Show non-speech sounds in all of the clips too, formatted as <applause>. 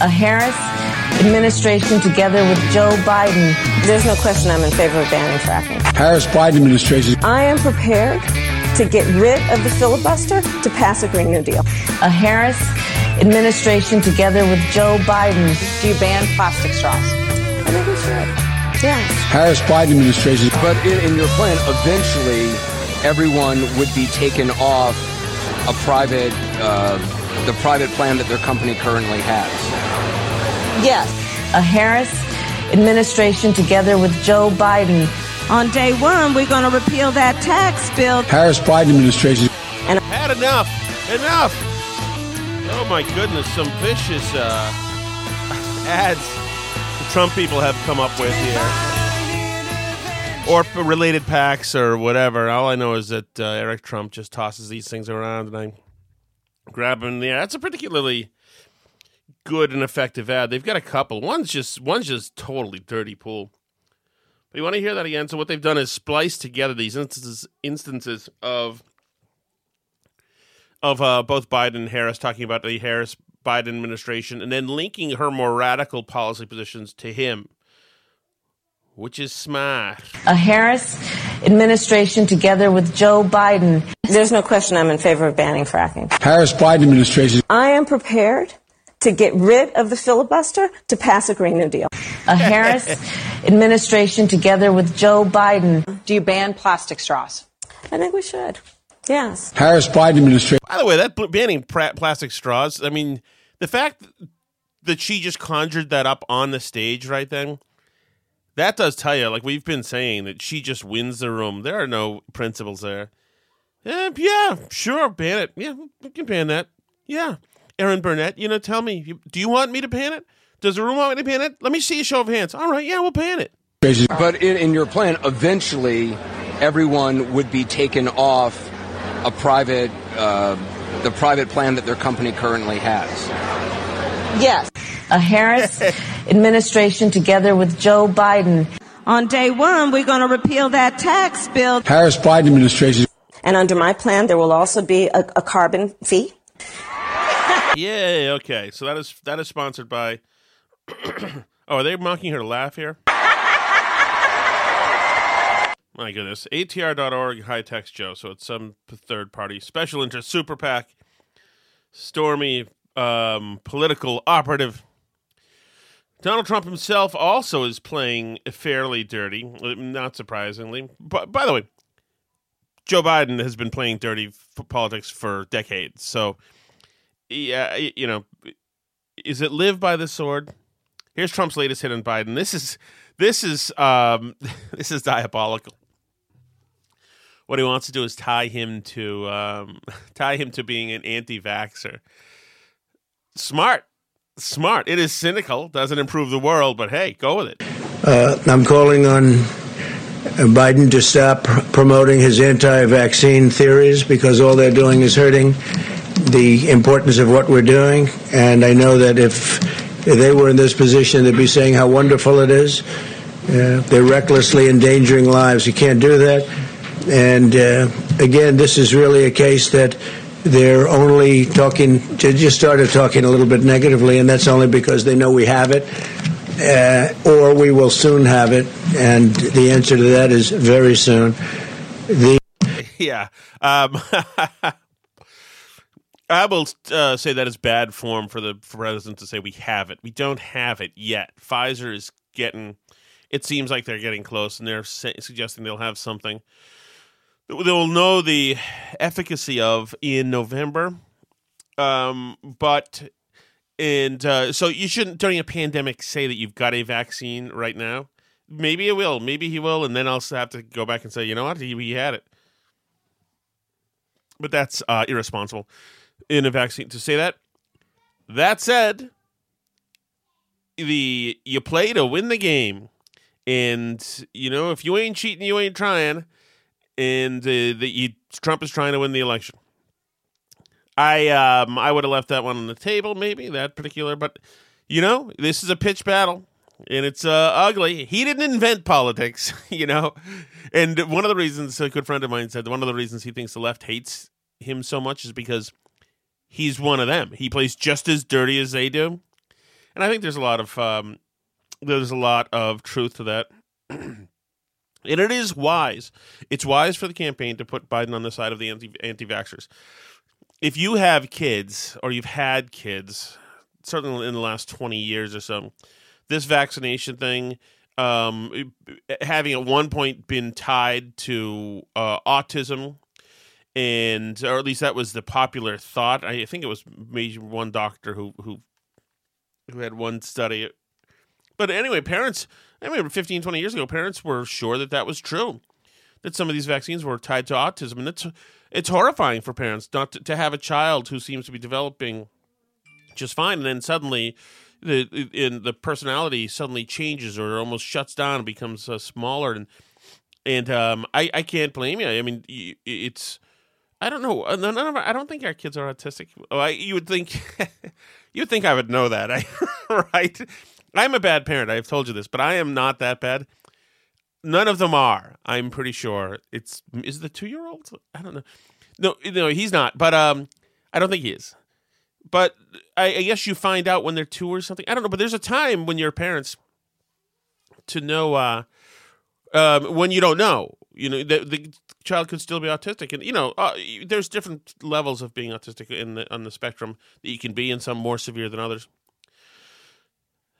A Harris administration together with Joe Biden. There's no question I'm in favor of banning fracking. Harris Biden administration. I am prepared to get rid of the filibuster to pass a Green New Deal. A Harris administration together with Joe Biden. Do you ban plastic straws? I think we should. Yes. Harris Biden administration. But in, in your plan, eventually everyone would be taken off a private, uh, the private plan that their company currently has. Yes. A Harris administration together with Joe Biden. On day one, we're going to repeal that tax bill. Harris Biden administration. And had enough. Enough. Oh my goodness, some vicious uh, ads the Trump people have come up with here. Or related packs or whatever. All I know is that uh, Eric Trump just tosses these things around and I grab them in the air. That's a particularly good and effective ad. They've got a couple. One's just one's just totally dirty pool. But you want to hear that again? So what they've done is spliced together these instances instances of of uh, both Biden and Harris talking about the Harris Biden administration, and then linking her more radical policy positions to him, which is smart. A Harris administration together with Joe Biden. There's no question I'm in favor of banning fracking. Harris Biden administration. I am prepared to get rid of the filibuster to pass a Green New Deal. A Harris <laughs> administration together with Joe Biden. Do you ban plastic straws? I think we should. Yes. Harris Biden administration. By the way, that banning plastic straws, I mean, the fact that she just conjured that up on the stage right then, that does tell you, like we've been saying, that she just wins the room. There are no principles there. Eh, yeah, sure, ban it. Yeah, we can ban that. Yeah. Erin Burnett, you know, tell me, do you want me to pan it? Does the room want me to pan it? Let me see a show of hands. All right, yeah, we'll pan it. But in, in your plan, eventually everyone would be taken off a private, uh, the private plan that their company currently has. Yes. A Harris <laughs> administration together with Joe Biden. On day one, we're going to repeal that tax bill. Harris Biden administration. And under my plan, there will also be a, a carbon fee. Yay! Okay, so that is that is sponsored by. <clears throat> oh, are they mocking her to laugh here? My goodness, ATR.org High Tax Joe. So it's some third party special interest super PAC, stormy um, political operative. Donald Trump himself also is playing fairly dirty, not surprisingly. But by the way, Joe Biden has been playing dirty f- politics for decades. So, yeah, you know, is it live by the sword? Here's Trump's latest hit on Biden. This is this is um, <laughs> this is diabolical. What he wants to do is tie him to um, <laughs> tie him to being an anti-vaxer. Smart. smart. It is cynical. Doesn't improve the world, but hey, go with it. Uh, I'm calling on Biden to stop promoting his anti-vaccine theories because all they're doing is hurting the importance of what we're doing. And I know that if, if they were in this position, they'd be saying how wonderful it is. Uh, they're recklessly endangering lives. You can't do that. And uh, again, this is really a case that they're only talking, they just started talking a little bit negatively, and that's only because they know we have it, uh, or we will soon have it. And the answer to that is very soon. The <laughs> yeah. Um, <laughs> I will uh, say that is bad form for the president to say we have it. We don't have it yet. Pfizer is getting. It seems like they're getting close, and they're suggesting they'll have something they'll know the efficacy of in November. Um, but and uh, so you shouldn't during a pandemic say that you've got a vaccine right now. Maybe it will. Maybe he will, and then I'll have to go back and say, you know what, he, he had it. But that's uh, irresponsible in a vaccine to say that. That said, the you play to win the game, and you know if you ain't cheating, you ain't trying, and uh, the you, Trump is trying to win the election. I um I would have left that one on the table, maybe that particular, but you know this is a pitch battle. And it's uh, ugly. He didn't invent politics, <laughs> you know. And one of the reasons, a good friend of mine said, one of the reasons he thinks the left hates him so much is because he's one of them. He plays just as dirty as they do, and I think there's a lot of um, there's a lot of truth to that. <clears throat> and it is wise. It's wise for the campaign to put Biden on the side of the anti anti vaxxers. If you have kids or you've had kids, certainly in the last twenty years or so, this vaccination thing. Um, having at one point been tied to uh, autism and or at least that was the popular thought. I think it was maybe one doctor who who who had one study. But anyway, parents. I remember 15, 20 years ago, parents were sure that that was true, that some of these vaccines were tied to autism, and it's it's horrifying for parents not to, to have a child who seems to be developing just fine, and then suddenly the in the personality suddenly changes or almost shuts down and becomes uh, smaller and and um, I I can't blame you. I mean, it's I don't know. None of our, I don't think our kids are autistic. Oh, I, you would think <laughs> you would think I would know that, <laughs> I, right? I'm a bad parent. I've told you this, but I am not that bad. None of them are. I'm pretty sure. It's is the two year old. I don't know. No, no, he's not. But um, I don't think he is. But I, I guess you find out when they're two or something. I don't know. But there's a time when you're parents to know uh, um, when you don't know. You know, the, the child could still be autistic, and you know, uh, there's different levels of being autistic in the on the spectrum that you can be, and some more severe than others.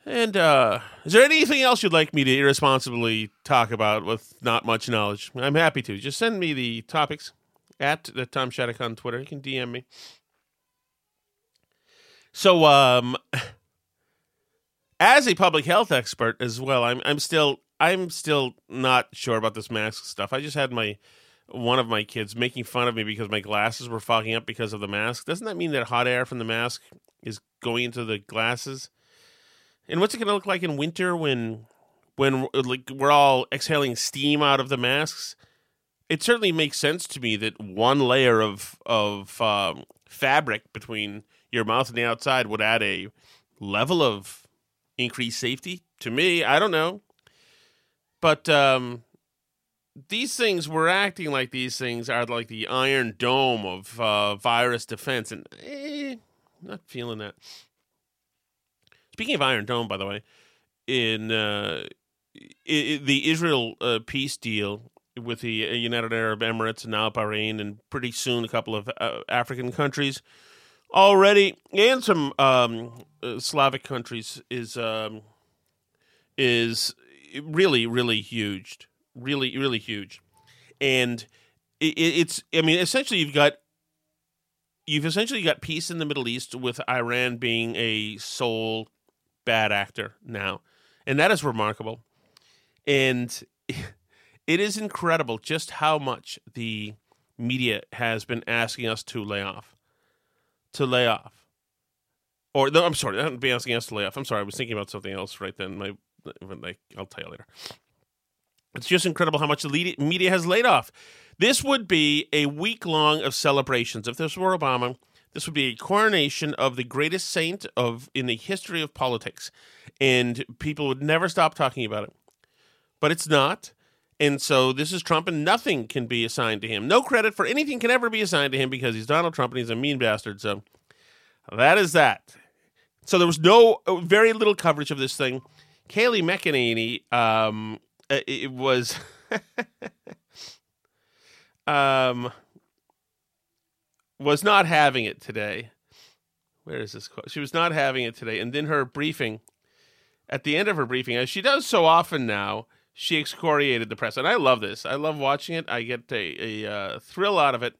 And uh, is there anything else you'd like me to irresponsibly talk about with not much knowledge? I'm happy to. Just send me the topics at the Tom Shattuck on Twitter. You can DM me. So, um, <laughs> as a public health expert as well, I'm I'm still I'm still not sure about this mask stuff. I just had my one of my kids making fun of me because my glasses were fogging up because of the mask. Doesn't that mean that hot air from the mask is going into the glasses? And what's it going to look like in winter when when like we're all exhaling steam out of the masks? It certainly makes sense to me that one layer of of um, fabric between your mouth and the outside would add a level of increased safety. To me, I don't know. But um, these things, we're acting like these things are like the iron dome of uh, virus defense, and eh, not feeling that. Speaking of Iron Dome, by the way, in uh, the Israel uh, peace deal with the United Arab Emirates and now Bahrain, and pretty soon a couple of uh, African countries already, and some um, uh, Slavic countries is um, is really really huge, really really huge, and it, it's I mean essentially you've got you've essentially got peace in the Middle East with Iran being a sole bad actor now, and that is remarkable, and <laughs> it is incredible just how much the media has been asking us to lay off, to lay off. or no, I'm sorry, that would be asking us to lay off. I'm sorry, I was thinking about something else right then. My, like, I'll tell you later. It's just incredible how much the media has laid off. This would be a week long of celebrations. If this were Obama, this would be a coronation of the greatest saint of in the history of politics, and people would never stop talking about it. But it's not. And so this is Trump, and nothing can be assigned to him. No credit for anything can ever be assigned to him because he's Donald Trump and he's a mean bastard. So that is that. So there was no, very little coverage of this thing. Kayleigh McEnany, um, it was, <laughs> um, was not having it today. Where is this quote? She was not having it today. And then her briefing, at the end of her briefing, as she does so often now, she excoriated the press. And I love this. I love watching it. I get a, a uh, thrill out of it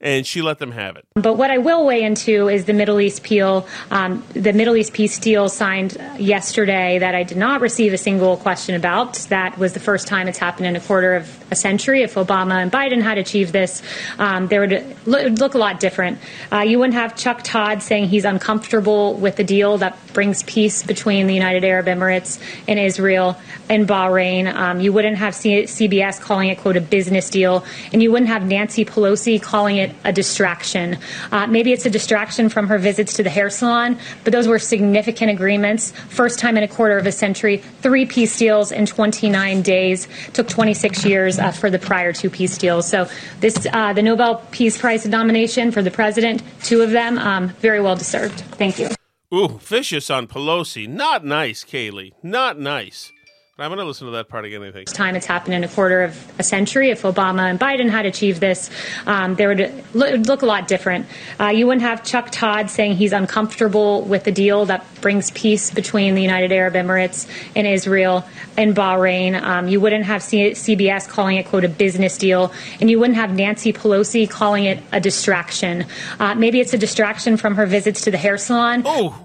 and she let them have it. But what I will weigh into is the Middle East Peel, um, the Middle East peace deal signed yesterday that I did not receive a single question about. That was the first time it's happened in a quarter of a century. If Obama and Biden had achieved this, um, there would look, look, a lot different. Uh, you wouldn't have Chuck Todd saying he's uncomfortable with the deal that brings peace between the United Arab Emirates and Israel and Bahrain. Um, you wouldn't have C- CBS calling it, quote, a business deal. And you wouldn't have Nancy Pelosi calling it it a distraction. Uh, maybe it's a distraction from her visits to the hair salon, but those were significant agreements. First time in a quarter of a century, three peace deals in 29 days. Took 26 years uh, for the prior two peace deals. So this, uh, the Nobel Peace Prize nomination for the president, two of them, um, very well deserved. Thank you. Ooh, vicious on Pelosi. Not nice, Kayleigh. Not nice. I'm going to listen to that part again, I think. Time it's happened in a quarter of a century. If Obama and Biden had achieved this, um, there would look, look, a lot different. Uh, you wouldn't have Chuck Todd saying he's uncomfortable with the deal that brings peace between the United Arab Emirates and Israel and Bahrain. Um, you wouldn't have C- CBS calling it, quote, a business deal. And you wouldn't have Nancy Pelosi calling it a distraction. Uh, maybe it's a distraction from her visits to the hair salon. Oh,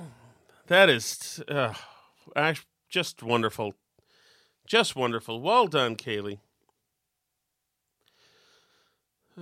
that is uh, just wonderful just wonderful. Well done, Kayleigh. <sighs>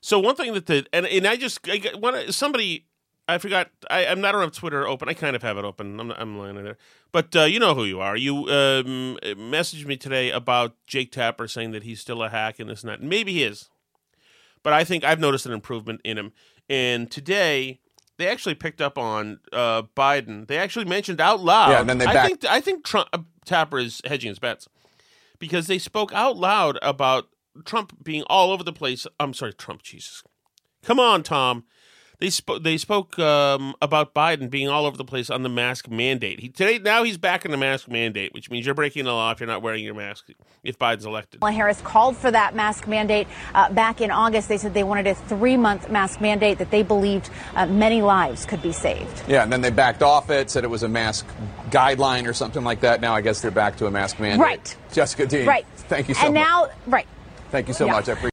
so one thing that the and, and I just I got, somebody I forgot I, I'm not on Twitter open. I kind of have it open. I'm I'm lying there, but uh, you know who you are. You um, messaged me today about Jake Tapper saying that he's still a hack and this and that. Maybe he is, but I think I've noticed an improvement in him. And today, they actually picked up on uh, Biden. They actually mentioned out loud. Yeah, and then they. I think I think Trump, uh, Tapper is hedging his bets because they spoke out loud about Trump being all over the place. I'm sorry, Trump. Jesus, come on, Tom. They spoke. They spoke um, about Biden being all over the place on the mask mandate. He today now he's back in the mask mandate, which means you're breaking the law if you're not wearing your mask if Biden's elected. Harris called for that mask mandate uh, back in August. They said they wanted a three month mask mandate that they believed uh, many lives could be saved. Yeah, and then they backed off it, said it was a mask guideline or something like that. Now I guess they're back to a mask mandate. Right. Jessica Dean. Right. Thank you so and much. And now, right. Thank you so yeah. much. I appreciate.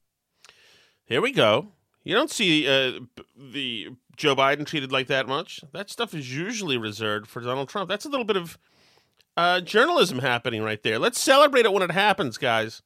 Here we go. You don't see uh, the Joe Biden treated like that much. That stuff is usually reserved for Donald Trump. That's a little bit of uh, journalism happening right there. Let's celebrate it when it happens, guys.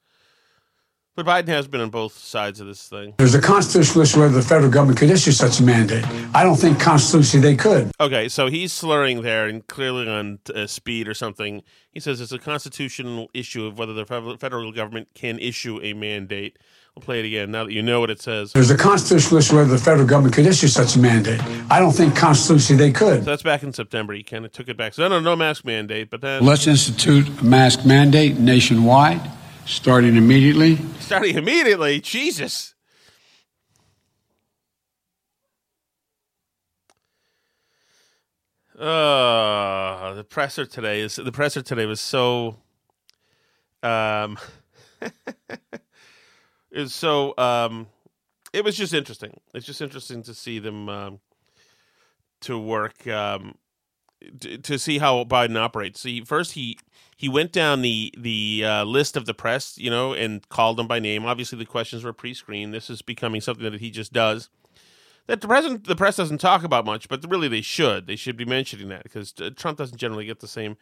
But Biden has been on both sides of this thing. There's a constitutional issue whether the federal government could issue such a mandate. I don't think constitutionally they could. Okay, so he's slurring there and clearly on uh, speed or something. He says it's a constitutional issue of whether the federal government can issue a mandate. I'll play it again now that you know what it says. There's a constitutional issue whether the federal government could issue such a mandate. I don't think constitutionally they could. So that's back in September. He kind of took it back. So no, no mask mandate, but then let's institute a mask mandate nationwide, starting immediately. Starting immediately, Jesus. Uh, the presser today is the presser today was so um <laughs> is so um it was just interesting. It's just interesting to see them um, to work um, to, to see how Biden operates. See, first he he went down the the uh, list of the press, you know, and called them by name. Obviously, the questions were pre-screened. This is becoming something that he just does. That the president, the press doesn't talk about much, but really they should. They should be mentioning that because uh, Trump doesn't generally get the same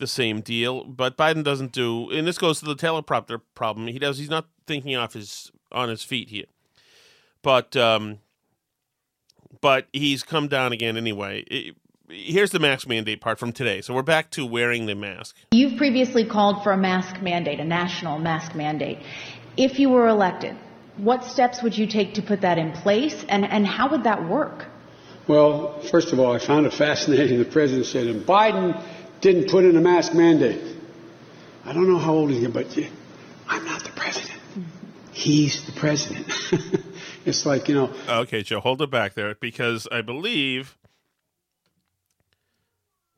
the same deal. But Biden doesn't do, and this goes to the teleprompter problem. He does. He's not thinking off his on his feet here. But um, but he's come down again anyway. It, here's the mask mandate part from today. So we're back to wearing the mask. You've previously called for a mask mandate, a national mask mandate. If you were elected, what steps would you take to put that in place, and, and how would that work? Well, first of all, I found it fascinating the president said, and Biden didn't put in a mask mandate. I don't know how old he is, but I'm not the president. He's the president. <laughs> it's like, you know. Okay, Joe, hold it back there because I believe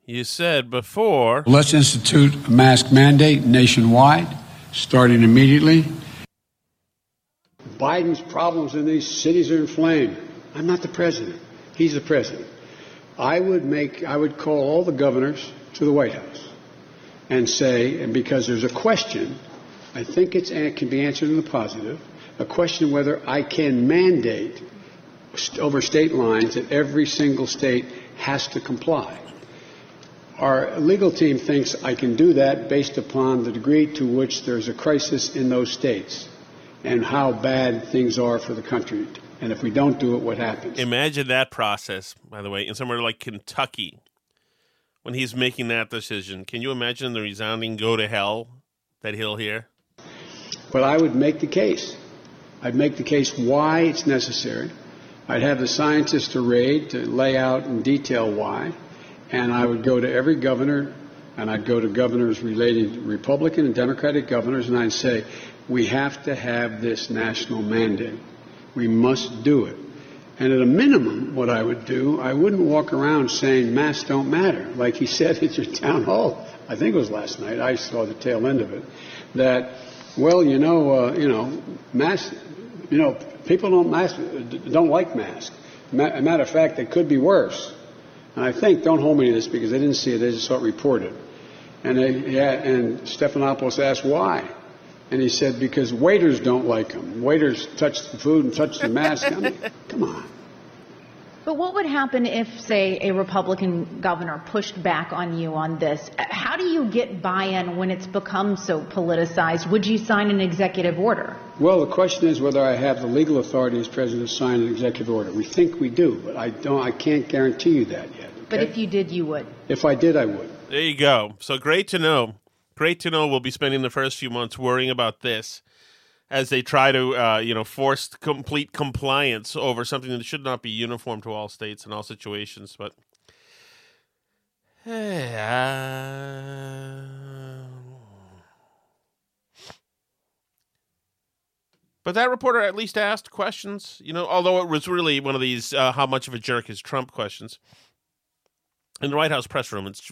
you said before. Let's institute a mask mandate nationwide, starting immediately. Biden's problems in these cities are inflamed. I'm not the president. He's the president. I would make, I would call all the governors to the White House and say, and because there's a question, I think it can be answered in the positive, a question whether I can mandate over state lines that every single state has to comply. Our legal team thinks I can do that based upon the degree to which there's a crisis in those states and how bad things are for the country. And if we don't do it, what happens? Imagine that process, by the way, in somewhere like Kentucky when he's making that decision. Can you imagine the resounding go to hell that he'll hear? But I would make the case. I'd make the case why it's necessary. I'd have the scientists arrayed to lay out in detail why. And I would go to every governor, and I'd go to governors related Republican and Democratic governors, and I'd say, we have to have this national mandate. We must do it. And at a minimum, what I would do, I wouldn't walk around saying masks don't matter, like he <laughs> said at your town hall. I think it was last night. I saw the tail end of it. That, well, you know, uh, you know, masks. You know, people don't mask, don't like masks. Ma- matter of fact, it could be worse. And I think, don't hold me to this because I didn't see it. I just saw it reported. And they, yeah, and Stephanopoulos asked why. And he said, because waiters don't like them. Waiters touch the food and touch the mask. I mean, <laughs> come on. But what would happen if, say, a Republican governor pushed back on you on this? How do you get buy in when it's become so politicized? Would you sign an executive order? Well, the question is whether I have the legal authority as president to sign an executive order. We think we do, but I don't. I can't guarantee you that yet. Okay? But if you did, you would. If I did, I would. There you go. So great to know. Great to know. We'll be spending the first few months worrying about this as they try to, uh, you know, force complete compliance over something that should not be uniform to all states and all situations. But hey, <sighs> uh... But that reporter at least asked questions, you know, although it was really one of these uh, how much of a jerk is Trump questions. In the White House press room, it's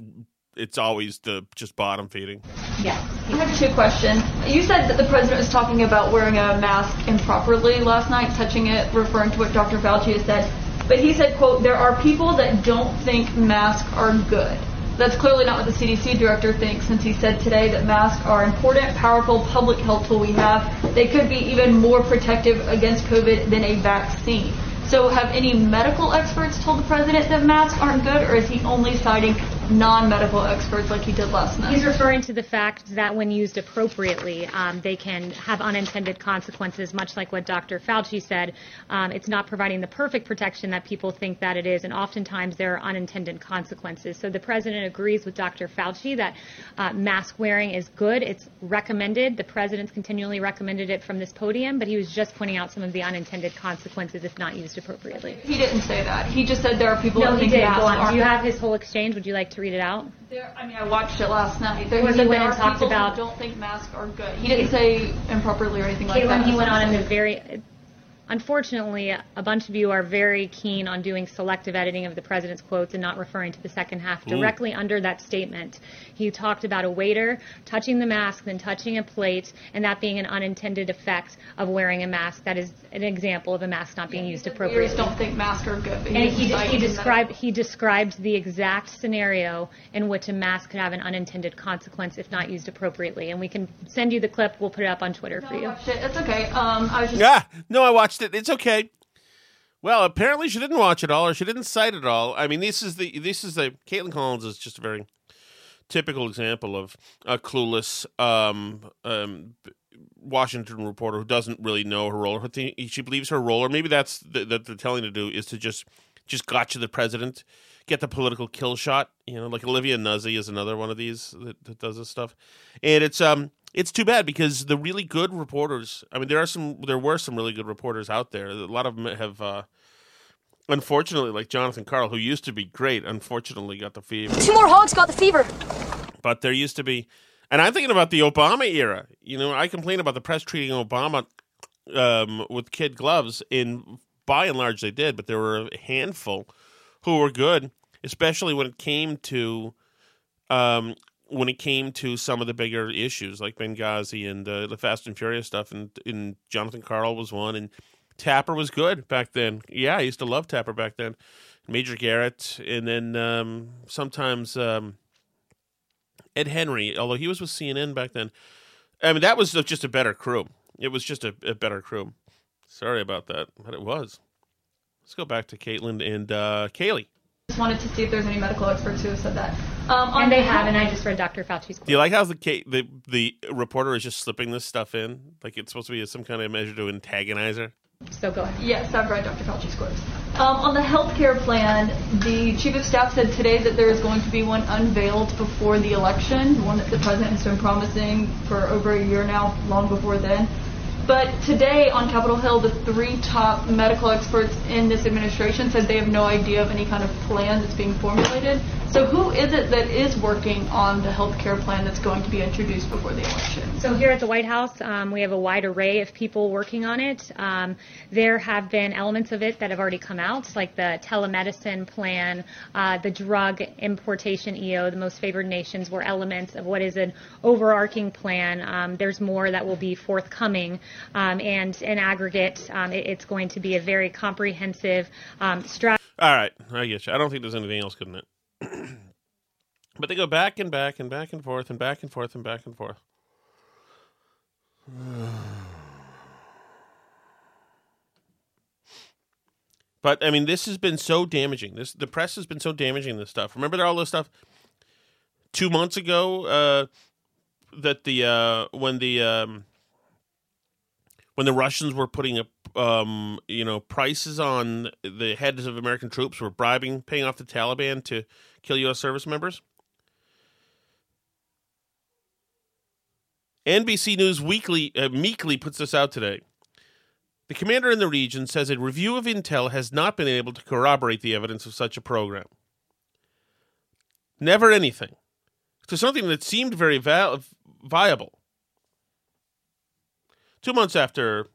it's always the just bottom feeding. Yeah. I have two questions. You said that the president was talking about wearing a mask improperly last night, touching it, referring to what Dr. Fauci has said. But he said, quote, there are people that don't think masks are good. That's clearly not what the CDC director thinks, since he said today that masks are important, powerful public health tool we have. They could be even more protective against COVID than a vaccine. So have any medical experts told the president that masks aren't good, or is he only citing non-medical experts like he did last night? He's referring to the fact that when used appropriately, um, they can have unintended consequences, much like what Dr. Fauci said. Um, it's not providing the perfect protection that people think that it is, and oftentimes there are unintended consequences. So the president agrees with Dr. Fauci that uh, mask wearing is good. It's recommended. The president's continually recommended it from this podium, but he was just pointing out some of the unintended consequences if not used appropriately. He didn't say that. He just said there are people no, he think did. Go on. Do you have his whole exchange? Would you like to read it out? There, I mean, I watched it last night. There, he he went and talked about- don't think masks are good. He didn't say improperly or anything like that. Kaitlan, he went on in the very. Unfortunately, a bunch of you are very keen on doing selective editing of the president's quotes and not referring to the second half. Ooh. Directly under that statement, he talked about a waiter touching the mask, then touching a plate, and that being an unintended effect of wearing a mask. That is an example of a mask not being used Waiters appropriately. don't think masks are good. But And he, didn't he described he described the exact scenario in which a mask could have an unintended consequence if not used appropriately. And we can send you the clip. We'll put it up on Twitter for you. I watched it. It's okay. Um, I was just Yeah, no, I watched it. It's okay. Well, apparently she didn't watch it all, or she didn't cite it all. I mean, this is the this is the Kaitlan Collins is just a very typical example of a clueless um, um, Washington reporter who doesn't really know her role. Her thing, she believes her role, or maybe that's that the, they're telling to do is to just just gotcha the president, get the political kill shot. You know, like Olivia Nuzzi is another one of these that, that does this stuff, and it's um it's too bad because the really good reporters. I mean, there are some, there were some really good reporters out there. A lot of them have. Uh, Unfortunately, like Jonathan Karl, who used to be great, unfortunately got the fever. Two more hogs got the fever. But there used to be, and I'm thinking about the Obama era. You know, I complain about the press treating Obama um, with kid gloves. In by and large, they did, but there were a handful who were good, especially when it came to um, when it came to some of the bigger issues like Benghazi and uh, the Fast and Furious stuff. And, and Jonathan Karl was one, and Tapper was good back then. Yeah, I used to love Tapper back then. Major Garrett, and then um, sometimes um, Ed Henry, although he was with CNN back then. I mean, that was just a better crew. It was just a, a better crew. Sorry about that, but it was. Let's go back to Kaitlan and uh, Kayleigh. Just wanted to see if there's any medical experts who have said that. Um, and they have, and I just read Dr. Fauci's. Do you like how the the the reporter is just slipping this stuff in, like it's supposed to be some kind of measure to antagonize her? So go ahead. Yes, I've read Dr. Fauci's quotes. Um, on the health care plan, the chief of staff said today that there is going to be one unveiled before the election, one that the president has been promising for over a year now, long before then. But today on Capitol Hill, the three top medical experts in this administration said they have no idea of any kind of plan that's being formulated. So who is it that is working on the health care plan that's going to be introduced before the election? So here at the White House, um, we have a wide array of people working on it. Um, there have been elements of it that have already come out, like the telemedicine plan, uh, the drug importation EO, the most favored nations were elements of what is an overarching plan. Um, there's more that will be forthcoming, um, and in aggregate, um, it, it's going to be a very comprehensive um, strategy. All right, I get you. I don't think there's anything else good in it. <clears throat> but they go back and back and back and forth and back and forth and back and forth. <sighs> But I mean, this has been so damaging. This the press has been so damaging. This stuff. Remember all this stuff two months ago uh, that the uh, when the um, when the Russians were putting up um, you know prices on the heads of American troops, were bribing, paying off the Taliban to kill U.S. service members. NBC News Weekly uh, meekly puts this out today. The commander in the region says a review of intel has not been able to corroborate the evidence of such a program. Never anything. To something that seemed very vi- viable. Two months after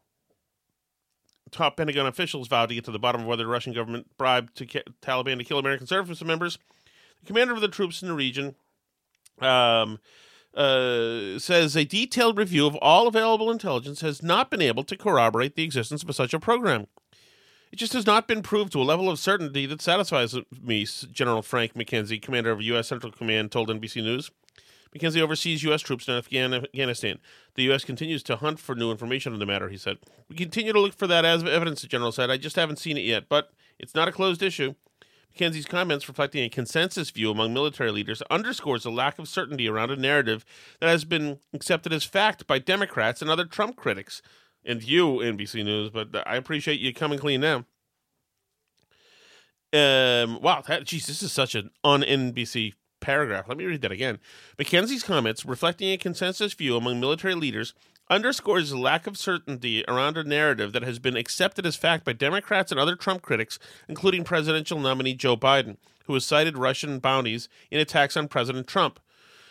top Pentagon officials vowed to get to the bottom of whether the Russian government bribed to Taliban to kill American service members, commander of the troops in the region um, uh, says a detailed review of all available intelligence has not been able to corroborate the existence of such a program. It just has not been proved to a level of certainty that satisfies me, General Frank McKenzie, commander of U.S. Central Command, told NBC News. McKenzie oversees U.S. troops in Afghanistan. The U.S. continues to hunt for new information on the matter, he said. We continue to look for that as evidence, the general said. I just haven't seen it yet, but it's not a closed issue. McKenzie's comments, reflecting a consensus view among military leaders, underscores the lack of certainty around a narrative that has been accepted as fact by Democrats and other Trump critics. And you, NBC News, but I appreciate you coming clean now. Um, wow, that, geez, this is such an un NBC paragraph. Let me read that again. McKenzie's comments, reflecting a consensus view among military leaders, underscores the lack of certainty around a narrative that has been accepted as fact by Democrats and other Trump critics, including presidential nominee Joe Biden, who has cited Russian bounties in attacks on President Trump.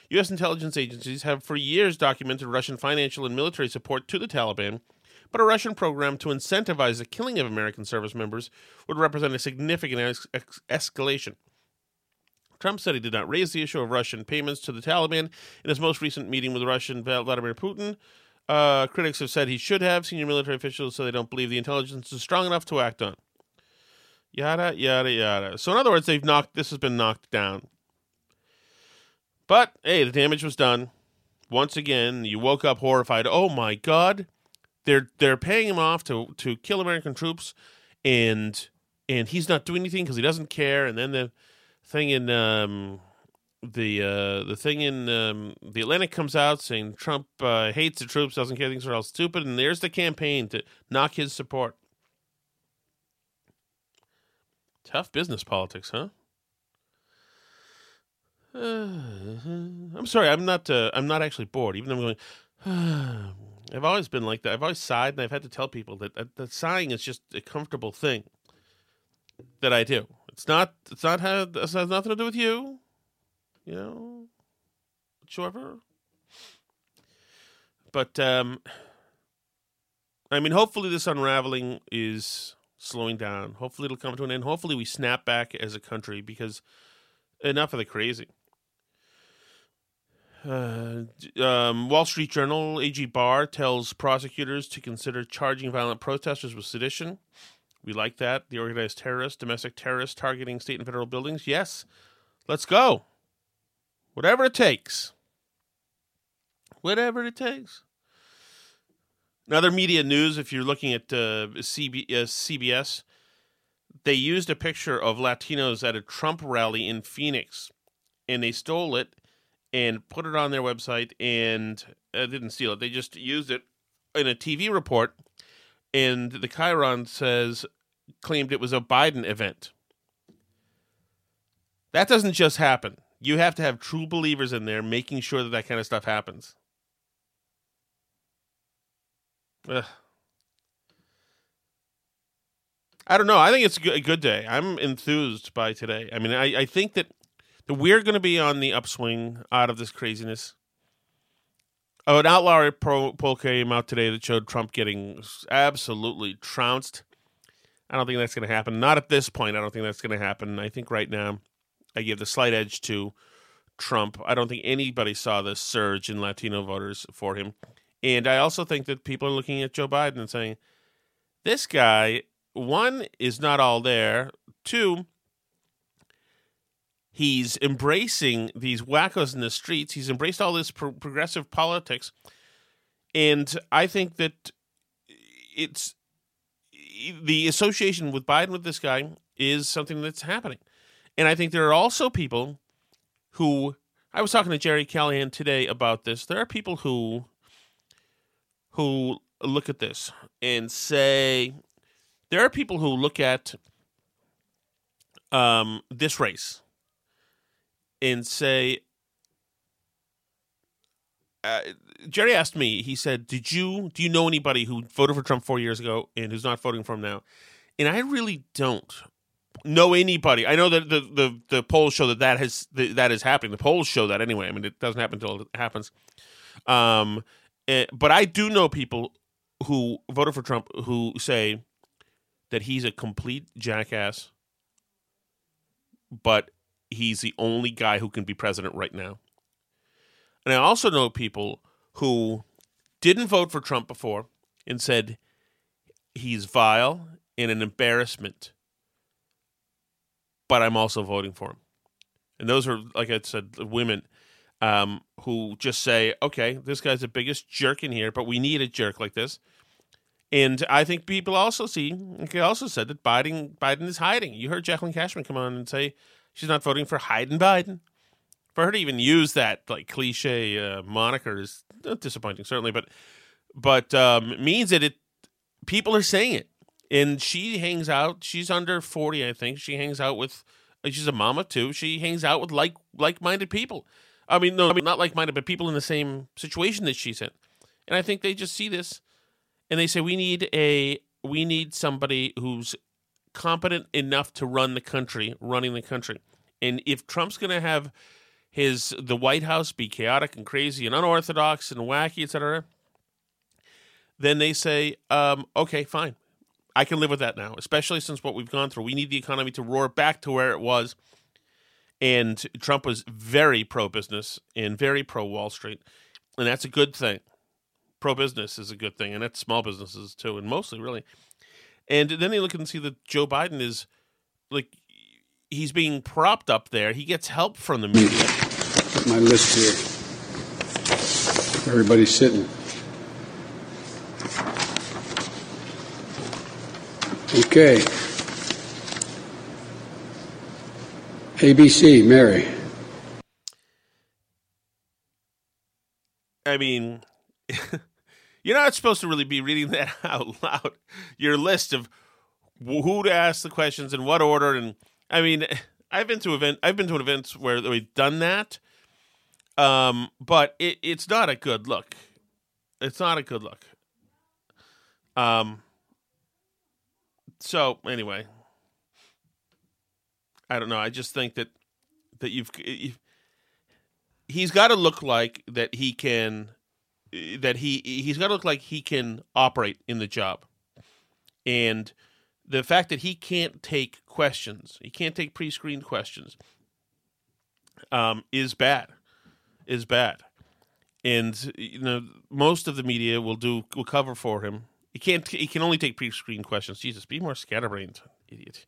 U.S. intelligence agencies have for years documented Russian financial and military support to the Taliban, but a Russian program to incentivize the killing of American service members would represent a significant escalation. Trump said he did not raise the issue of Russian payments to the Taliban in his most recent meeting with Russian Vladimir Putin. Uh, critics have said he should have. Senior military officials say they don't believe the intelligence is strong enough to act on. Yada yada yada. So in other words, they've knocked. This has been knocked down. But hey, the damage was done. Once again, you woke up horrified. Oh my God, they're they're paying him off to to kill American troops, and and he's not doing anything because he doesn't care. And then the thing in um, the uh, the thing in um, the Atlantic comes out saying Trump uh, hates the troops, doesn't care, things are all stupid, and there's the campaign to knock his support. Tough business politics, huh? Uh, <sighs> I'm sorry, I'm not. Uh, I'm not actually bored. Even though I'm going, <sighs> I've always been like that. I've always sighed, and I've had to tell people that, that, sighing is just a comfortable thing that I do. It's not. It's not. Had, it has nothing to do with you. You know, whatsoever. But um, I mean, hopefully, this unraveling is slowing down. Hopefully, it'll come to an end. Hopefully, we snap back as a country because enough of the crazy. Uh, um, Wall Street Journal AG Barr tells prosecutors to consider charging violent protesters with sedition. We like that. The organized terrorists, domestic terrorists targeting state and federal buildings. Yes, let's go. Whatever it takes. Whatever it takes. Another media news, if you're looking at uh, CB, uh, CBS, they used a picture of Latinos at a Trump rally in Phoenix, and they stole it and put it on their website and uh, didn't steal it. They just used it in a TV report, and the chyron says claimed it was a Biden event. That doesn't just happen. You have to have true believers in there making sure that that kind of stuff happens. Ugh. I don't know. I think it's a good day. I'm enthused by today. I mean, I, I think that we're going to be on the upswing out of this craziness. Oh, an outlier poll came out today that showed Trump getting absolutely trounced. I don't think that's going to happen. Not at this point. I don't think that's going to happen. I think right now, I give the slight edge to Trump. I don't think anybody saw the surge in Latino voters for him. And I also think that people are looking at Joe Biden and saying, this guy, one, is not all there. Two, he's embracing these wackos in the streets. He's embraced all this pro- progressive politics. And I think that it's the association with Biden with this guy is something that's happening. And I think there are also people who I was talking to Gerry Callahan today about this. There are people who who look at this and say there are people who look at um, this race and say uh, Gerry asked me. He said, "Did you do you know anybody who voted for Trump four years ago and who's not voting for him now?" And I really don't know anybody. I know that the the, the polls show that that has that is happening. The polls show that anyway. I mean, it doesn't happen until it happens. Um, eh, but I do know people who voted for Trump who say that he's a complete jackass, but he's the only guy who can be president right now. And I also know people who didn't vote for Trump before and said he's vile and an embarrassment but I'm also voting for him. And those are, like I said, women um, who just say, okay, this guy's the biggest jerk in here, but we need a jerk like this. And I think people also see, he also said that Biden Biden is hiding. You heard Jacqueline Cashman come on and say she's not voting for hiding Biden. For her to even use that like cliche uh, moniker is disappointing, certainly, but but um, means that it people are saying it and she hangs out. She's under forty, I think. She hangs out with. She's a mama too. She hangs out with like like minded people. I mean, no, I mean not like minded, but people in the same situation that she's in. And I think they just see this, and they say we need a we need somebody who's competent enough to run the country, running the country. And if Trump's going to have his the White House be chaotic and crazy and unorthodox and wacky, etc., then they say, um, okay, fine. I can live with that now, especially since what we've gone through. We need the economy to roar back to where it was. And Trump was very pro business and very pro Wall Street. And that's a good thing. Pro business is a good thing. And that's small businesses too, and mostly really. And then you look and see that Joe Biden is like, he's being propped up there. He gets help from the media. My list here. Everybody's sitting. Okay. ABC, Mary. I mean, <laughs> you're not supposed to really be reading that <laughs> out loud. Your list of who to ask the questions in what order, and I mean, <laughs> I've been to event, I've been to events where we've done that, um, but it, it's not a good look. It's not a good look. Um, so anyway, I don't know. I just think that that you've, you've he's got to look like that he can that he he's got to look like he can operate in the job, and the fact that he can't take questions, he can't take pre-screened questions, um, is bad, is bad, and you know most of the media will do will cover for him. He can't. He can only take pre-screen questions. Jesus, be more scatterbrained, idiot.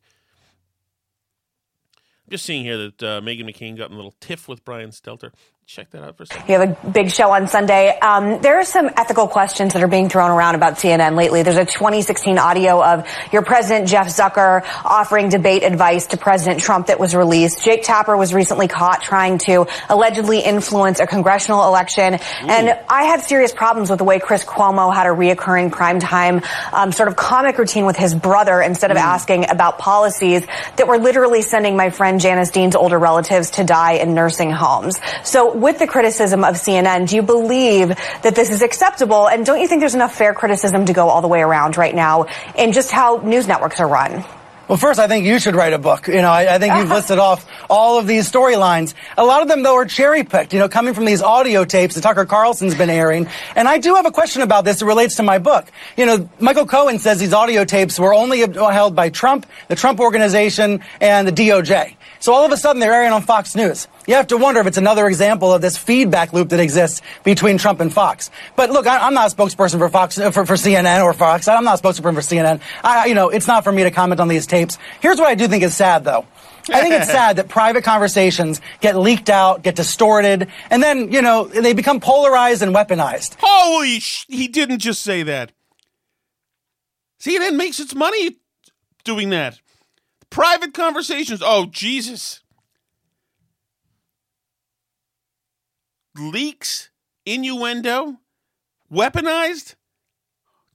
I'm just seeing here that uh, Meghan McCain got in a little tiff with Brian Stelter. Check that out for a second. You have a big show on Sunday. Um, there are some ethical questions that are being thrown around about CNN lately. There's a 2016 audio of your president, Jeff Zucker, offering debate advice to President Trump that was released. Jake Tapper was recently caught trying to allegedly influence a congressional election. Ooh. And I had serious problems with the way Chris Cuomo had a reoccurring primetime um, sort of comic routine with his brother instead of mm. asking about policies that were literally sending my friend Janice Dean's older relatives to die in nursing homes. So with the criticism of CNN, do you believe that this is acceptable? And don't you think there's enough fair criticism to go all the way around right now in just how news networks are run? Well, first, I think you should write a book. You know, I, I think you've <laughs> listed off all of these storylines. A lot of them, though, are cherry picked, you know, coming from these audio tapes that Tucker Carlson's been airing. And I do have a question about this that relates to my book. You know, Michael Cohen says these audio tapes were only held by Trump, the Trump organization, and the DOJ. So all of a sudden they're airing on Fox News. You have to wonder if it's another example of this feedback loop that exists between Trump and Fox. But look, I, am not a spokesperson for Fox, uh, for, for CNN or Fox. I'm not a spokesperson for CNN. I, you know, it's not for me to comment on these tapes. Here's what I do think is sad though. I think it's <laughs> sad that private conversations get leaked out, get distorted, and then, you know, they become polarized and weaponized. Holy sh- he didn't just say that. CNN makes its money doing that. Private conversations. Oh, Jesus. Leaks, innuendo, weaponized.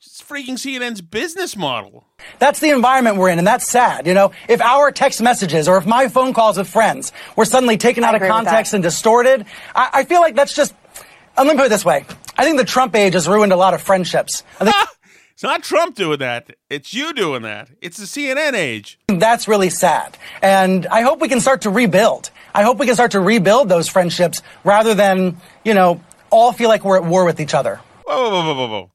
It's freaking CNN's business model. That's the environment we're in, and that's sad. You know, if our text messages or if my phone calls with friends were suddenly taken out of context and distorted, I, I, feel like that's just. Uh, let me put it this way: I think the Trump age has ruined a lot of friendships. I think <laughs> It's not Trump doing that. It's you doing that. It's the CNN age. That's really sad. And I hope we can start to rebuild. I hope we can start to rebuild those friendships rather than, you know, all feel like we're at war with each other. Whoa, whoa, whoa, whoa, whoa.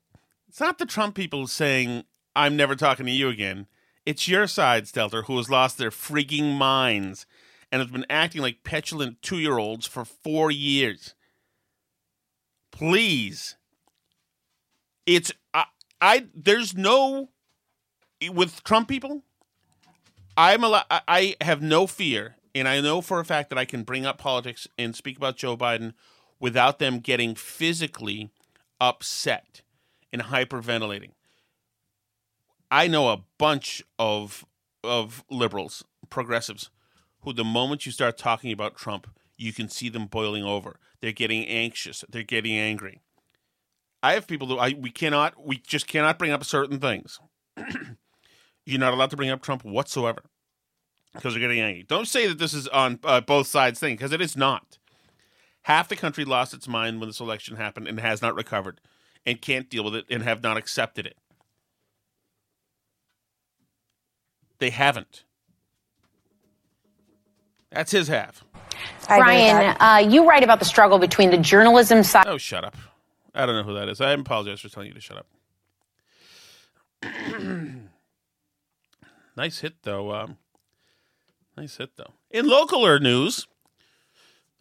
It's not the Trump people saying, I'm never talking to you again. It's your side, Stelter, who has lost their freaking minds and has been acting like petulant two year olds for four years. Please. It's I there's no with Trump people. I'm a I have no fear, and I know for a fact that I can bring up politics and speak about Joe Biden without them getting physically upset and hyperventilating. I know a bunch of of liberals, progressives, who the moment you start talking about Trump, you can see them boiling over. They're getting anxious. They're getting angry. I have people who I we cannot we just cannot bring up certain things. <clears throat> You're not allowed to bring up Trump whatsoever because they're getting angry. Don't say that this is on uh, both sides thing because it is not. Half the country lost its mind when this election happened and has not recovered and can't deal with it and have not accepted it. They haven't. That's his half. Brian, uh, you write about the struggle between the journalism side. Oh, shut up. I don't know who that is. I apologize for telling you to shut up. <clears throat> nice hit though. Um, nice hit though. In localer news,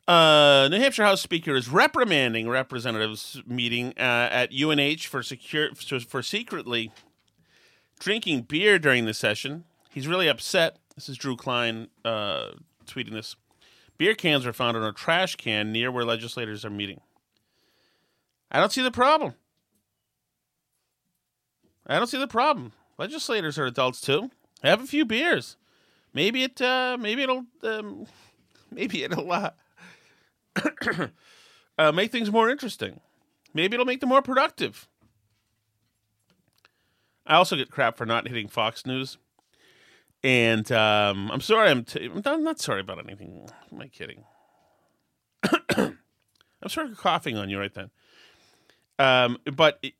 uh, New Hampshire House Speaker is reprimanding representatives meeting uh, at UNH for secure for, for secretly drinking beer during the session. He's really upset. This is Drew Cline uh, tweeting this. Beer cans were found in a trash can near where legislators are meeting. I don't see the problem. I don't see the problem. Legislators are adults too. Have a few beers. Maybe it. Uh, maybe it'll. Um, <laughs> maybe it'll uh, <coughs> uh, make things more interesting. Maybe it'll make them more productive. I also get crap for not hitting Fox News. And um, I'm sorry. I'm, t- I'm not sorry about anything. Am I kidding? <coughs> I'm sort of coughing on you right then. Um, but it,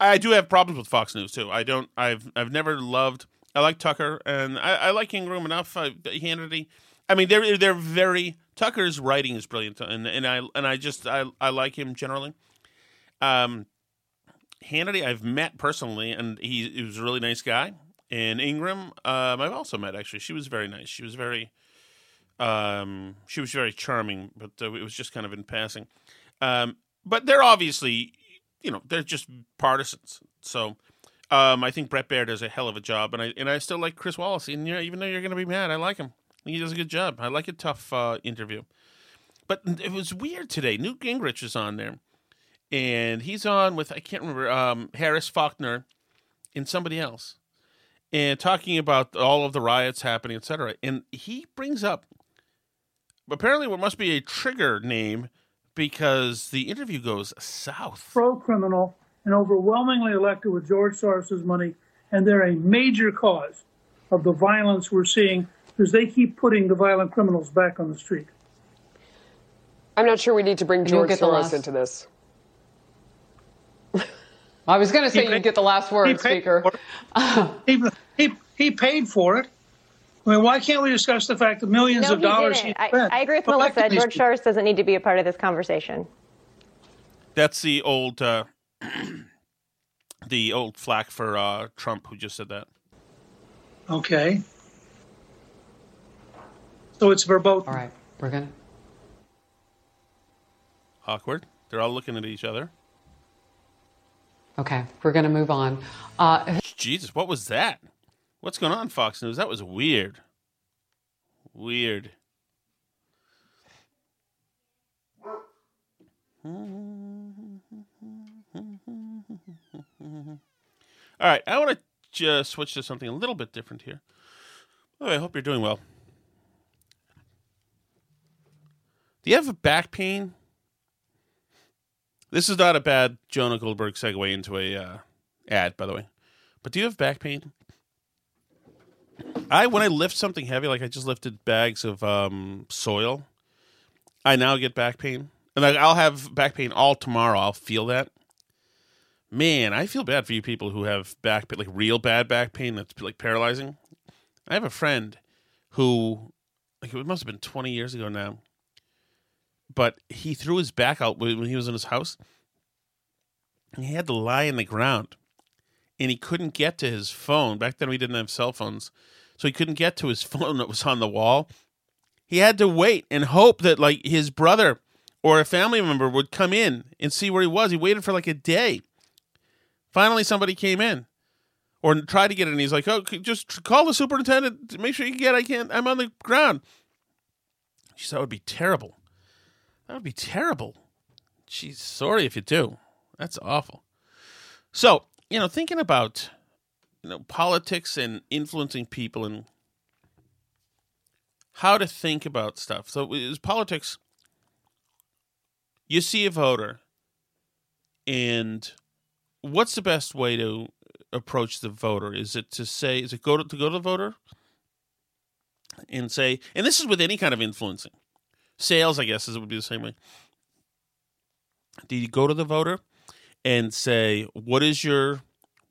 I do have problems with Fox News too. I don't. I've I've never loved. I like Tucker and I, I like Ingraham enough. I, Hannity. I mean, they're they're very Tucker's writing is brilliant, and and I and I just I I like him generally. Um, Hannity I've met personally, and he, he was a really nice guy. And Ingraham, um, I've also met actually. She was very nice. She was very, um, she was very charming, but uh, it was just kind of in passing. Um, but they're obviously, you know, they're just partisans. So um, I think Bret Baier does a hell of a job, and I and I still like Chris Wallace. And you know, even though you're going to be mad, I like him. He does a good job. I like a tough uh, interview. But it was weird today. Newt Gingrich is on there, and he's on with I can't remember um, Harris Faulkner and somebody else, and talking about all of the riots happening, etc. And he brings up apparently what must be a trigger name because the interview goes south. Pro criminal and overwhelmingly elected with George Soros's money, and they're a major cause of the violence we're seeing because they keep putting the violent criminals back on the street. I'm not sure we need to bring George Soros last... into this. I was going to say you get the last word, Speaker. <laughs> he, he, he paid for it. I mean, why can't we discuss the fact that millions no, of dollars he I, I, agree with Melissa. George Soros doesn't need to be a part of this conversation. That's the old, uh, <clears throat> the old flack for uh, Trump who just said that. Okay. So it's verboten. All right, we're gonna. Awkward. They're all looking at each other. Okay, we're gonna move on. Uh, Jesus, what was that? What's going on, Fox News? That was weird. Weird. All right, I want to just switch to something a little bit different here. Oh, I hope you're doing well. Do you have back pain? This is not a bad Jonah Goldberg segue into a uh, ad, by the way. But do you have back pain? I when I lift something heavy, like I just lifted bags of um, soil, I now get back pain, and I'll have back pain all tomorrow. I'll feel that. Man, I feel bad for you people who have back pain, like real bad back pain that's like paralyzing. I have a friend who, like, it must have been twenty years ago now, but he threw his back out when he was in his house. And he had to lie in the ground and he couldn't get to his phone. Back then, we didn't have cell phones, so he couldn't get to his <laughs> phone that was on the wall. He had to wait and hope that like his brother or a family member would come in and see where he was. He waited for like a day. Finally, somebody came in or tried to get in. He's like, "Oh, just call the superintendent. Make sure you get. I can't. I'm on the ground." She said, "That would be terrible. That would be terrible." She's sorry if you do. That's awful. So you know, thinking about you know politics and influencing people and how to think about stuff. So, is politics. You see a voter, and what's the best way to approach the voter? Is it to say, is it go to, to go to the voter and say, and this is with any kind of influencing, sales, I guess, is it would be the same way. Do you go to the voter and say what is your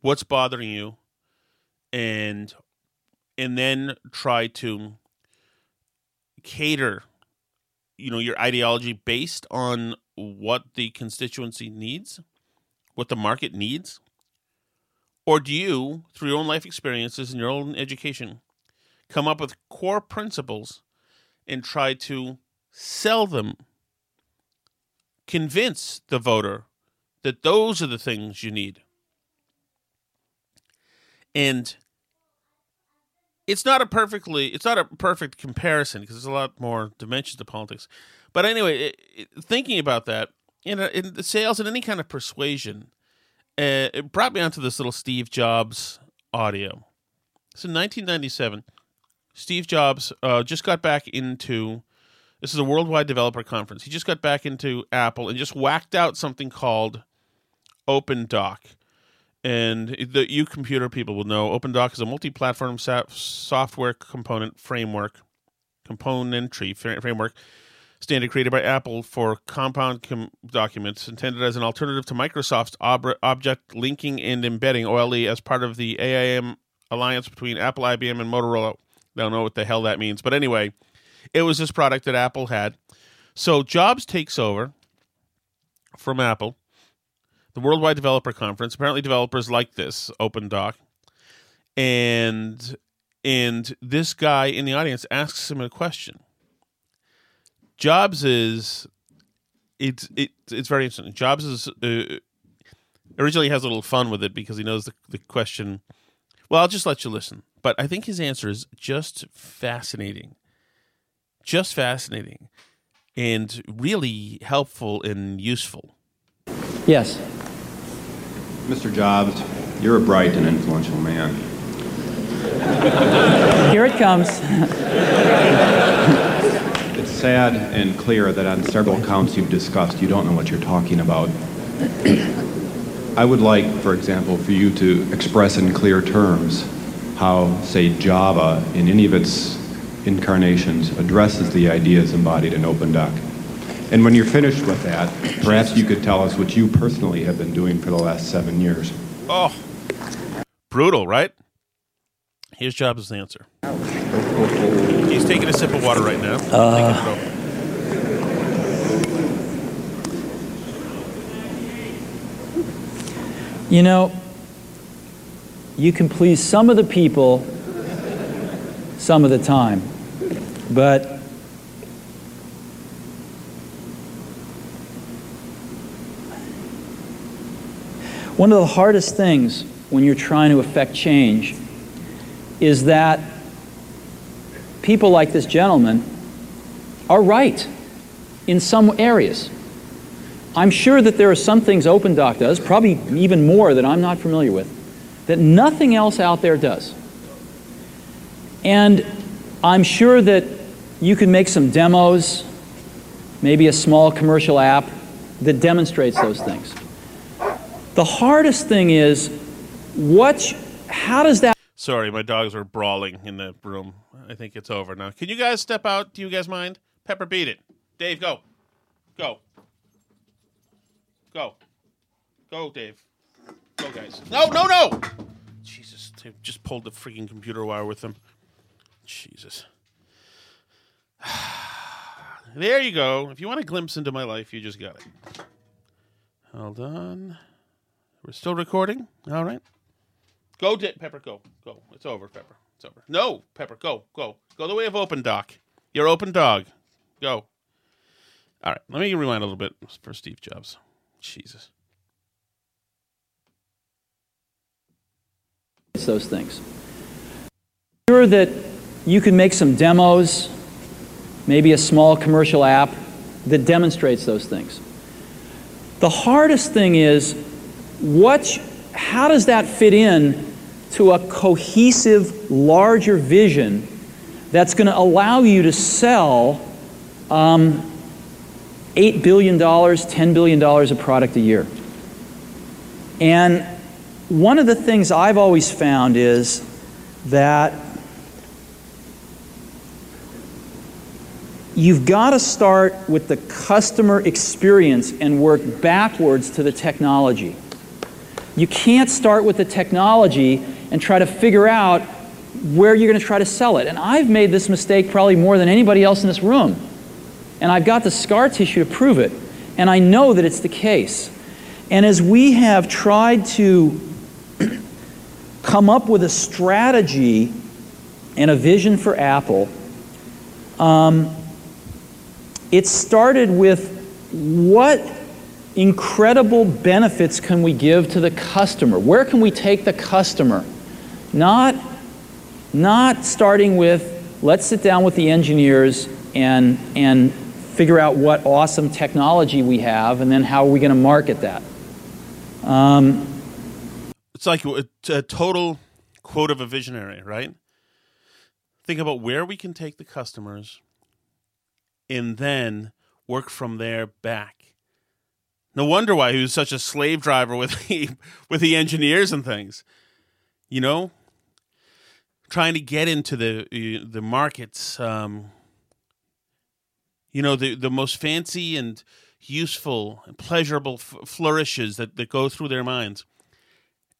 what's bothering you? And and then try to cater you know your ideology based on what the constituency needs what the market needs or do you through your own life experiences and your own education come up with core principles and try to sell them convince the voter that those are the things you need. And it's not a perfectly it's not a perfect comparison because there's a lot more dimensions to politics. But anyway, it, it, thinking about that in, a, in the sales and any kind of persuasion, uh, it brought me onto this little Steve Jobs audio. So in 1997, Steve Jobs uh, just got back into This is a worldwide developer conference. He just got back into Apple and just whacked out something called OpenDoc. And the you computer people will know OpenDoc is a multi-platform sa- software component framework, componentry fra- framework standard created by Apple for compound com- documents, intended as an alternative to Microsoft's ob- object linking and embedding (OLE) as part of the AIM alliance between Apple, IBM, and Motorola. I don't know what the hell that means, but anyway, it was this product that Apple had. So Jobs takes over from Apple the Worldwide Developer Conference. Apparently, developers like this OpenDoc, and and this guy in the audience asks him a question. Jobs is it's it, it's very interesting. Jobs is uh, originally has a little fun with it because he knows the the question. Well, I'll just let you listen, but I think his answer is just fascinating, just fascinating, and really helpful and useful. Yes. Mr. Jobs, you're a bright and influential man. Here it comes. it's sad and clear that on several counts you've discussed, you don't know what you're talking about. I would like, for example, for you to express in clear terms how, say, Java, in any of its incarnations, addresses the ideas embodied in OpenDoc. And when you're finished with that, perhaps you could tell us what you personally have been doing for the last seven years. Oh, brutal, right? Here's Jobs' answer. He's taking a sip of water right now. Uh, you know, you can please some of the people some of the time, but One of the hardest things when you're trying to affect change is that people like this gentleman are right in some areas. I'm sure that there are some things OpenDoc does, probably even more that I'm not familiar with, that nothing else out there does. And I'm sure that you can make some demos, maybe a small commercial app that demonstrates those things. The hardest thing is what how does that Sorry, my dogs are brawling in the room. I think it's over now. Can you guys step out? Do you guys mind? Pepper beat it. Dave, go. Go. Go. Go, Dave. Go, guys. No, no, no! Jesus, they just pulled the freaking computer wire with them. Jesus. <sighs> there you go. If you want a glimpse into my life, you just got it. Hold on. We're still recording? All right. Go, Di- Pepper, go. Go. It's over, Pepper. It's over. No, Pepper, go. Go. Go the way of OpenDoc. Your open dog. Go. All right. Let me rewind a little bit for Steve Jobs. Jesus. It's those things. Sure that you can make some demos, maybe a small commercial app that demonstrates those things. The hardest thing is what how does that fit in to a cohesive larger vision that's going to allow you to sell um, $8 billion, $10 billion of product a year. And one of the things I've always found is that you've got to start with the customer experience and work backwards to the technology. You can't start with the technology and try to figure out where you're going to try to sell it. And I've made this mistake probably more than anybody else in this room. And I've got the scar tissue to prove it. And I know that it's the case. And as we have tried to <clears throat> come up with a strategy and a vision for Apple, um, it started with what incredible benefits can we give to the customer? Where can we take the customer? Not, not starting with let's sit down with the engineers and, and figure out what awesome technology we have and then how are we going to market that. Um, It's like a, a total quote of a visionary, right? Think about where we can take the customers and then work from there back. No wonder why he was such a slave driver with <laughs> the, with the engineers and things. You know, trying to get into the the markets. Um, you know, the the most fancy and useful and pleasurable f- flourishes that, that go through their minds,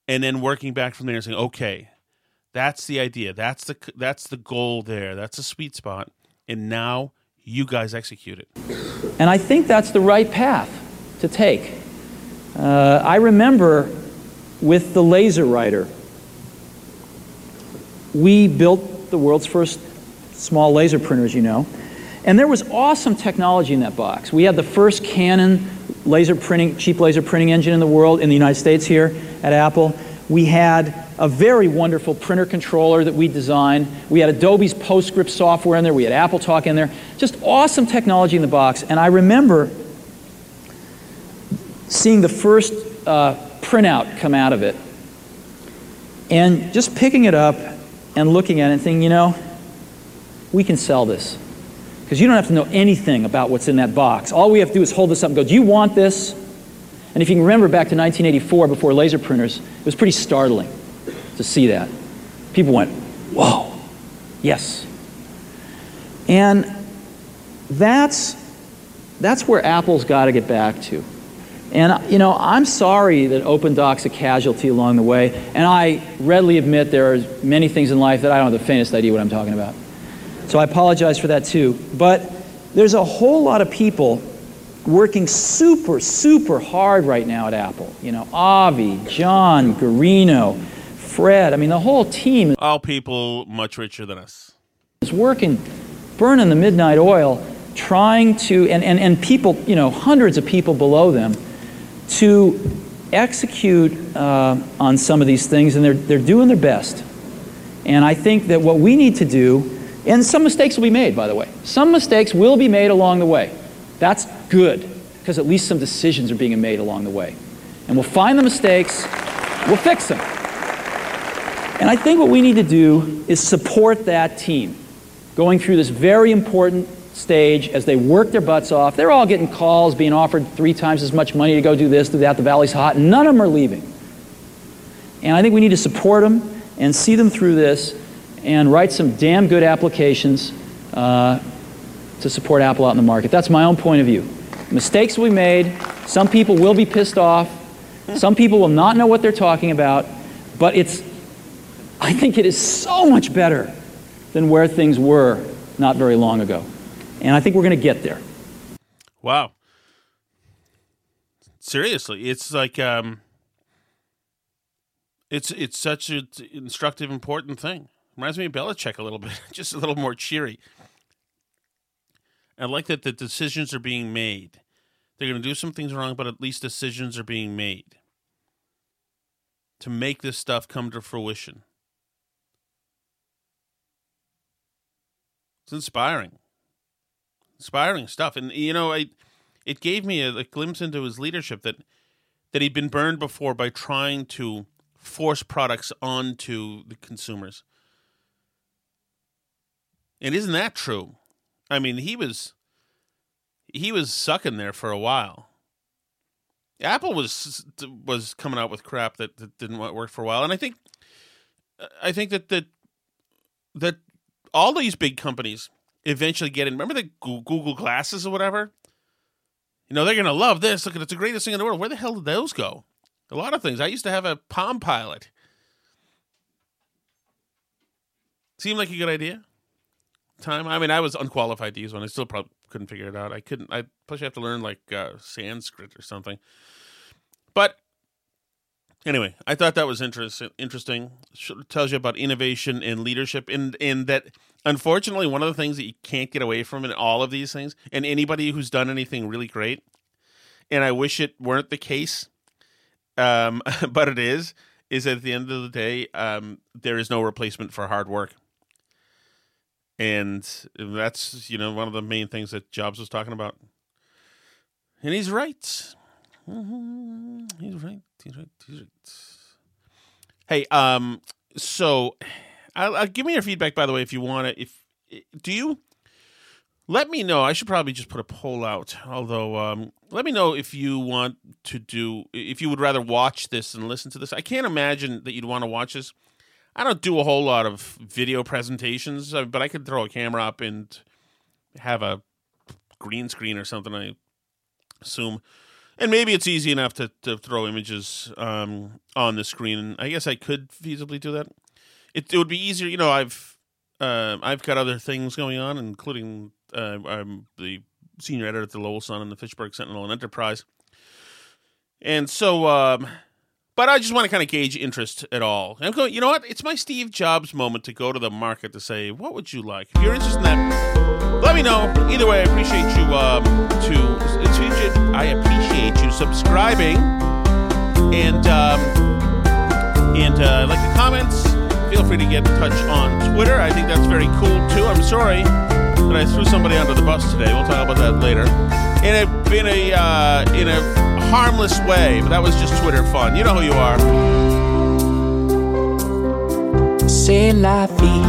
and then working back from there and saying, okay, that's the idea. That's the that's the goal there. That's a sweet spot. And now you guys execute it. And I think that's the right path to take. Uh, I remember with the LaserWriter, we built the world's first small laser printer, as you know. And there was awesome technology in that box. We had the first Canon laser printing, cheap laser printing engine in the world, in the United States here at Apple. We had a very wonderful printer controller that we designed. We had Adobe's PostScript software in there. We had AppleTalk in there. Just awesome technology in the box. And I remember seeing the first uh, printout come out of it and just picking it up and looking at it and thinking, you know, we can sell this. Because you don't have to know anything about what's in that box. All we have to do is hold this up and go, do you want this? And if you can remember back to 1984 before laser printers, it was pretty startling to see that. People went, whoa, yes. And that's, that's where Apple's got to get back to. And, you know, I'm sorry that Open OpenDoc's a casualty along the way. And I readily admit there are many things in life that I don't have the faintest idea what I'm talking about. So I apologize for that too. But there's a whole lot of people working super, super hard right now at Apple. You know, Avie, John, Guerrino, Fred. I mean, the whole team. All people much richer than us. Is working, burning the midnight oil, trying to, and, and, and people, you know, hundreds of people below them, to execute uh, on some of these things, and they're, they're doing their best. And I think that what we need to do, and some mistakes will be made, by the way. Some mistakes will be made along the way. That's good, because at least some decisions are being made along the way. And we'll find the mistakes, we'll fix them. And I think what we need to do is support that team going through this very important stage as they work their butts off. They're all getting calls, being offered three times as much money to go do this, do that. The valley's hot. None of them are leaving. And I think we need to support them and see them through this and write some damn good applications uh, to support Apple out in the market. That's my own point of view. Mistakes be made. Some people will be pissed off. Some people will not know what they're talking about. But it's, I think it is so much better than where things were not very long ago. And I think we're going to get there. Wow. Seriously, it's like um, it's it's such an instructive, important thing. Reminds me of Belichick a little <laughs> bit, just a little more cheery. I like that the decisions are being made. They're going to do some things wrong, but at least decisions are being made to make this stuff come to fruition. It's inspiring, inspiring stuff, and you know, I it gave me a, a glimpse into his leadership that that he'd been burned before by trying to force products onto the consumers. And isn't that true? I mean, he was he was sucking there for a while. Apple was was coming out with crap that, that didn't work for a while, and I think I think that that that all these big companies eventually get in. Remember the Google glasses or whatever? You know they're gonna love this. Look, it's the greatest thing in the world. Where the hell did those go? A lot of things. I used to have a Palm Pilot. Seemed like a good idea. Time. I mean, I was unqualified to use one. I still probably couldn't figure it out. I couldn't. I plus you have to learn like uh, Sanskrit or something. But anyway, I thought that was interesting. Interesting. Tells you about innovation and leadership, and in that unfortunately, one of the things that you can't get away from in all of these things, and anybody who's done anything really great, and I wish it weren't the case, um, <laughs> but it is, is at the end of the day, um, there is no replacement for hard work. And that's, you know, one of the main things that Jobs was talking about. And he's right. Mm-hmm. He's right. He's right. He's right. Hey, um, so I'll, I'll, give me your feedback, by the way, if you want to. If do you let me know. I should probably just put a poll out. Although, um, let me know if you want to do, if you would rather watch this and listen to this. I can't imagine that you'd want to watch this. I don't do a whole lot of video presentations, uh, but I could throw a camera up and have a green screen or something. I assume, and maybe it's easy enough to, to throw images um, on the screen. I guess I could feasibly do that. It, it would be easier, you know. I've uh, I've got other things going on, including uh, I'm the senior editor at the Lowell Sun and the Fitchburg Sentinel and Enterprise, and so. Um, but I just want to kind of gauge interest at all. I'm going, you know what? It's my Steve Jobs moment to go to the market to say, what would you like? If you're interested in that, let me know. Either way, I appreciate you. Um, to I appreciate you subscribing and um, and uh, like the comments. Feel free to get in touch on Twitter. I think that's very cool too. I'm sorry that I threw somebody under the bus today. We'll talk about that later. In a in a uh, in a harmless way, but that was just Twitter fun. You know who you are. C'est la vie.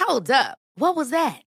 Hold up. What was that?